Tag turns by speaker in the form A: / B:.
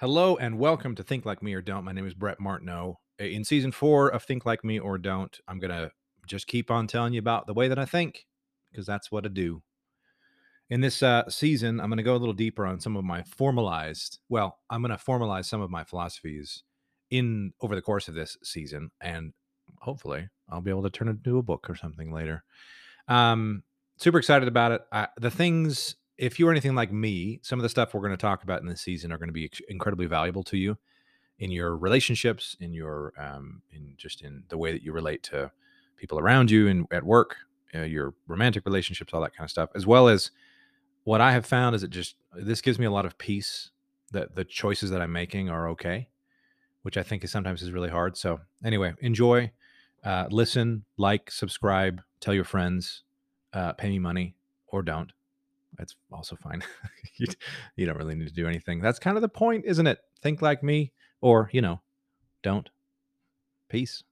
A: Hello and welcome to Think Like Me or Don't. My name is Brett Martineau. In season four of Think Like Me or Don't, I'm going to just keep on telling you about the way that I think because that's what I do. In this uh, season, I'm going to go a little deeper on some of my formalized, well, I'm going to formalize some of my philosophies in over the course of this season. And hopefully, I'll be able to turn it into a book or something later. Um, super excited about it. I, the things if you're anything like me, some of the stuff we're going to talk about in this season are going to be incredibly valuable to you in your relationships, in your um, in just in the way that you relate to people around you and at work, uh, your romantic relationships, all that kind of stuff, as well as what I have found is it just this gives me a lot of peace that the choices that I'm making are okay, which I think is sometimes is really hard. So anyway, enjoy, uh, listen, like, subscribe, tell your friends, uh, pay me money or don't it's also fine. you, you don't really need to do anything. That's kind of the point, isn't it? Think like me, or, you know, don't. Peace.